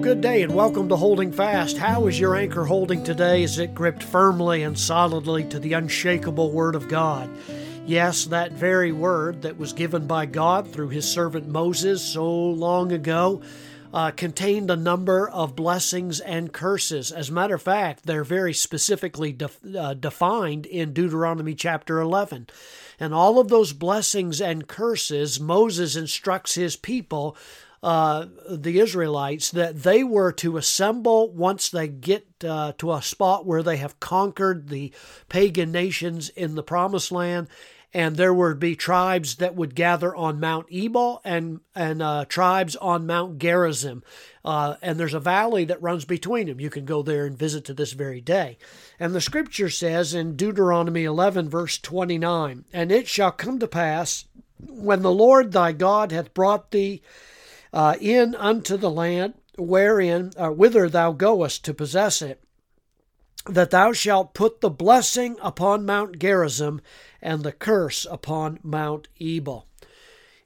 Good day and welcome to Holding Fast. How is your anchor holding today? Is it gripped firmly and solidly to the unshakable Word of God? Yes, that very word that was given by God through his servant Moses so long ago uh, contained a number of blessings and curses. As a matter of fact, they're very specifically uh, defined in Deuteronomy chapter 11. And all of those blessings and curses, Moses instructs his people uh, the Israelites that they were to assemble once they get uh, to a spot where they have conquered the pagan nations in the promised land and there would be tribes that would gather on Mount Ebal and and uh, tribes on Mount Gerizim. Uh, and there's a valley that runs between them. You can go there and visit to this very day. And the scripture says in Deuteronomy 11, verse 29, And it shall come to pass when the Lord thy God hath brought thee uh, in unto the land wherein, uh, whither thou goest to possess it, that thou shalt put the blessing upon Mount Gerizim and the curse upon Mount Ebal.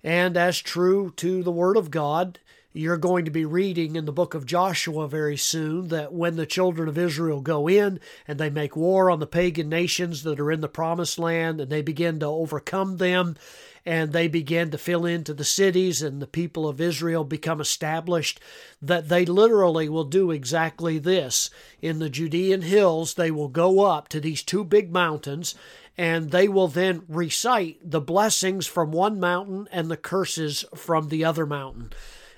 And as true to the Word of God, you're going to be reading in the book of Joshua very soon that when the children of Israel go in and they make war on the pagan nations that are in the promised land and they begin to overcome them and they begin to fill into the cities and the people of Israel become established, that they literally will do exactly this. In the Judean hills, they will go up to these two big mountains and they will then recite the blessings from one mountain and the curses from the other mountain.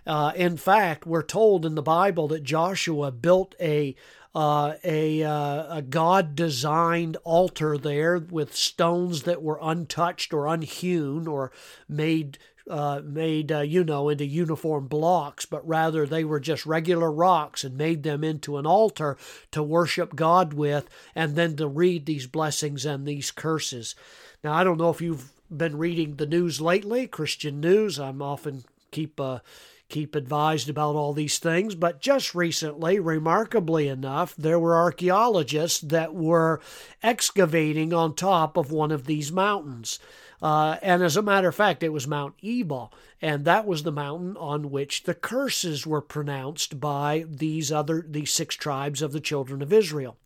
Uh, in fact, we're told in the Bible that Joshua built a uh, a, uh, a God designed altar there with stones that were untouched or unhewn or made uh, made, uh, you know, into uniform blocks, but rather they were just regular rocks and made them into an altar to worship God with and then to read these blessings and these curses. Now, I don't know if you've been reading the news lately, Christian news. I'm often keep uh, keep advised about all these things. But just recently, remarkably enough, there were archaeologists that were excavating on top of one of these mountains. Uh, and as a matter of fact, it was Mount Ebal, and that was the mountain on which the curses were pronounced by these other these six tribes of the children of Israel.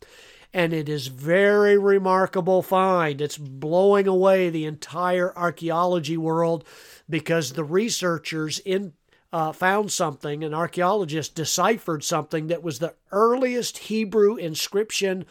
And it is very remarkable find. It's blowing away the entire archaeology world because the researchers in uh, found something, an archaeologist deciphered something that was the earliest Hebrew inscription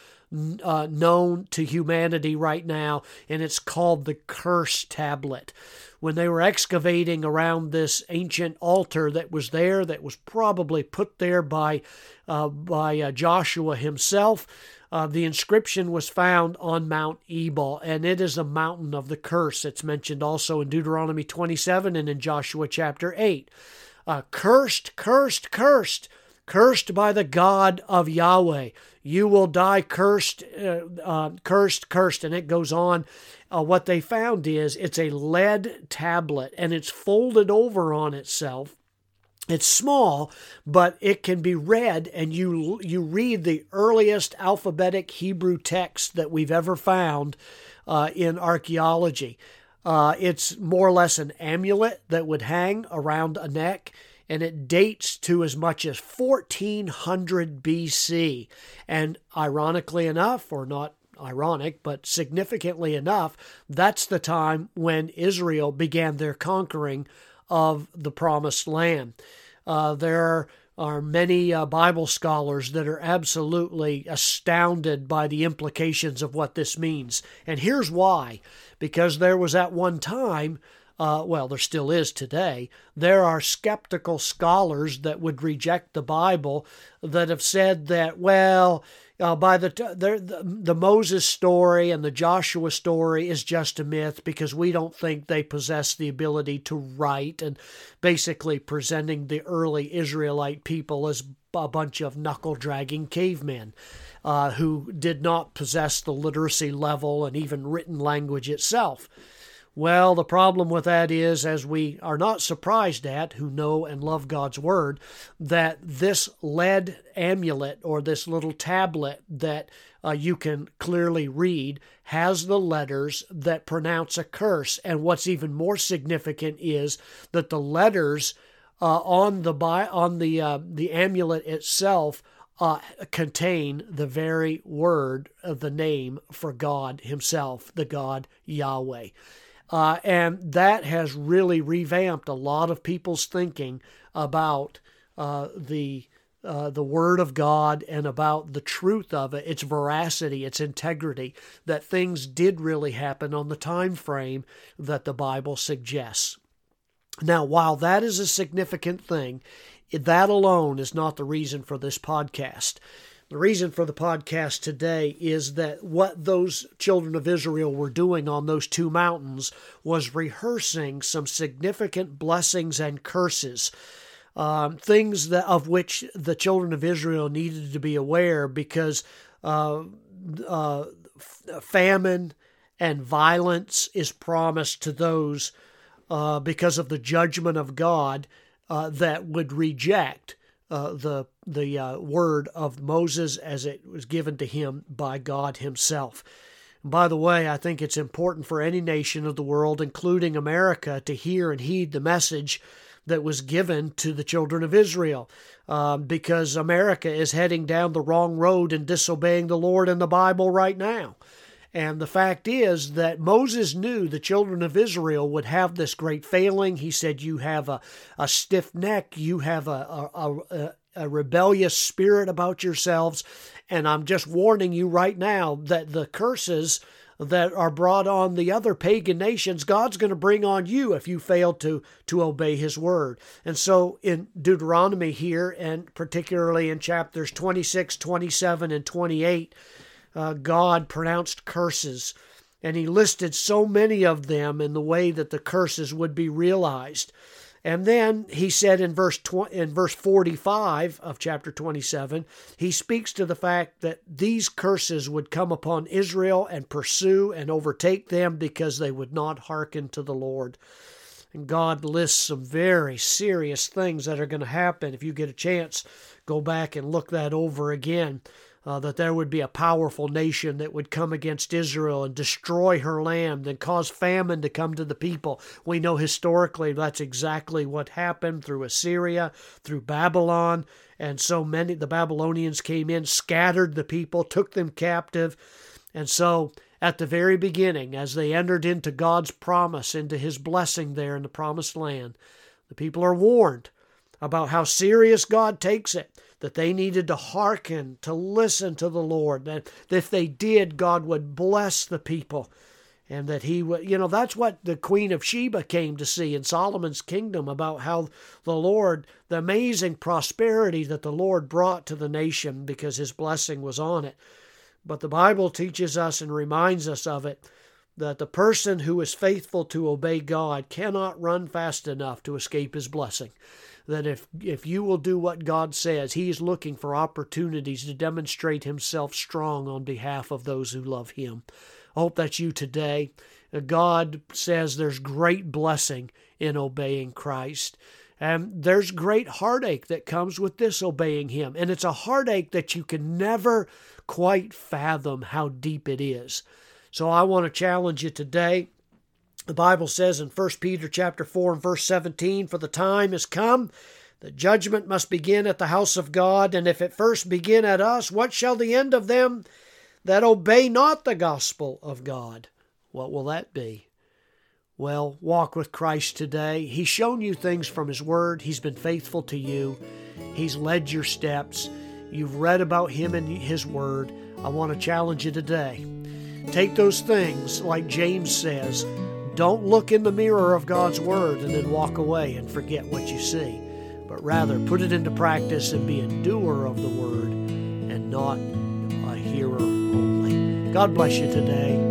uh, known to humanity right now, and it's called the Curse Tablet. When they were excavating around this ancient altar that was there, that was probably put there by uh, by uh, Joshua himself, uh, the inscription was found on Mount Ebal, and it is a mountain of the curse. It's mentioned also in Deuteronomy 27 and in Joshua chapter 8 uh, cursed, cursed, cursed, cursed by the God of Yahweh. You will die cursed, uh, uh, cursed, cursed. And it goes on. Uh, what they found is it's a lead tablet and it's folded over on itself. It's small, but it can be read, and you you read the earliest alphabetic Hebrew text that we've ever found uh, in archaeology. Uh, it's more or less an amulet that would hang around a neck, and it dates to as much as 1400 BC. And ironically enough, or not ironic, but significantly enough, that's the time when Israel began their conquering of the promised land. Uh, there are many uh, Bible scholars that are absolutely astounded by the implications of what this means. And here's why because there was at one time, uh, well, there still is today, there are skeptical scholars that would reject the Bible that have said that, well, uh, by the, t- the the Moses story and the Joshua story is just a myth because we don't think they possess the ability to write and basically presenting the early Israelite people as a bunch of knuckle dragging cavemen uh, who did not possess the literacy level and even written language itself. Well, the problem with that is, as we are not surprised at, who know and love God's Word, that this lead amulet or this little tablet that uh, you can clearly read has the letters that pronounce a curse. And what's even more significant is that the letters uh, on the on the uh, the amulet itself uh, contain the very word of the name for God Himself, the God Yahweh. Uh, and that has really revamped a lot of people's thinking about uh, the uh, the Word of God and about the truth of it, its veracity, its integrity, that things did really happen on the time frame that the Bible suggests. Now, while that is a significant thing, that alone is not the reason for this podcast. The reason for the podcast today is that what those children of Israel were doing on those two mountains was rehearsing some significant blessings and curses. Um, things that of which the children of Israel needed to be aware because uh, uh, famine and violence is promised to those uh, because of the judgment of God uh, that would reject uh, the the uh, word of Moses as it was given to him by God Himself. And by the way, I think it's important for any nation of the world, including America, to hear and heed the message that was given to the children of Israel, um, because America is heading down the wrong road and disobeying the Lord and the Bible right now. And the fact is that Moses knew the children of Israel would have this great failing. He said, You have a, a stiff neck, you have a, a, a, a rebellious spirit about yourselves. And I'm just warning you right now that the curses that are brought on the other pagan nations, God's going to bring on you if you fail to, to obey His word. And so in Deuteronomy here, and particularly in chapters 26, 27, and 28, uh, God pronounced curses, and he listed so many of them in the way that the curses would be realized. And then he said in verse in verse 45 of chapter 27, he speaks to the fact that these curses would come upon Israel and pursue and overtake them because they would not hearken to the Lord. And God lists some very serious things that are going to happen. If you get a chance, go back and look that over again uh, that there would be a powerful nation that would come against Israel and destroy her land and cause famine to come to the people. We know historically that's exactly what happened through Assyria, through Babylon, and so many the Babylonians came in, scattered the people, took them captive. And so at the very beginning, as they entered into God's promise, into his blessing there in the promised land, the people are warned about how serious God takes it that they needed to hearken, to listen to the Lord, that if they did, God would bless the people. And that he would, you know, that's what the Queen of Sheba came to see in Solomon's kingdom about how the Lord, the amazing prosperity that the Lord brought to the nation because his blessing was on it. But the Bible teaches us and reminds us of it that the person who is faithful to obey God cannot run fast enough to escape his blessing that if if you will do what God says, He is looking for opportunities to demonstrate Himself strong on behalf of those who love Him. I hope that's you today. Uh, God says there's great blessing in obeying Christ. And there's great heartache that comes with disobeying Him. And it's a heartache that you can never quite fathom how deep it is. So I want to challenge you today the Bible says in 1 Peter chapter 4 and verse 17, For the time is come that judgment must begin at the house of God, and if it first begin at us, what shall the end of them that obey not the gospel of God? What will that be? Well, walk with Christ today. He's shown you things from His Word. He's been faithful to you. He's led your steps. You've read about Him and His Word. I want to challenge you today. Take those things, like James says, don't look in the mirror of God's Word and then walk away and forget what you see, but rather put it into practice and be a doer of the Word and not a hearer only. God bless you today.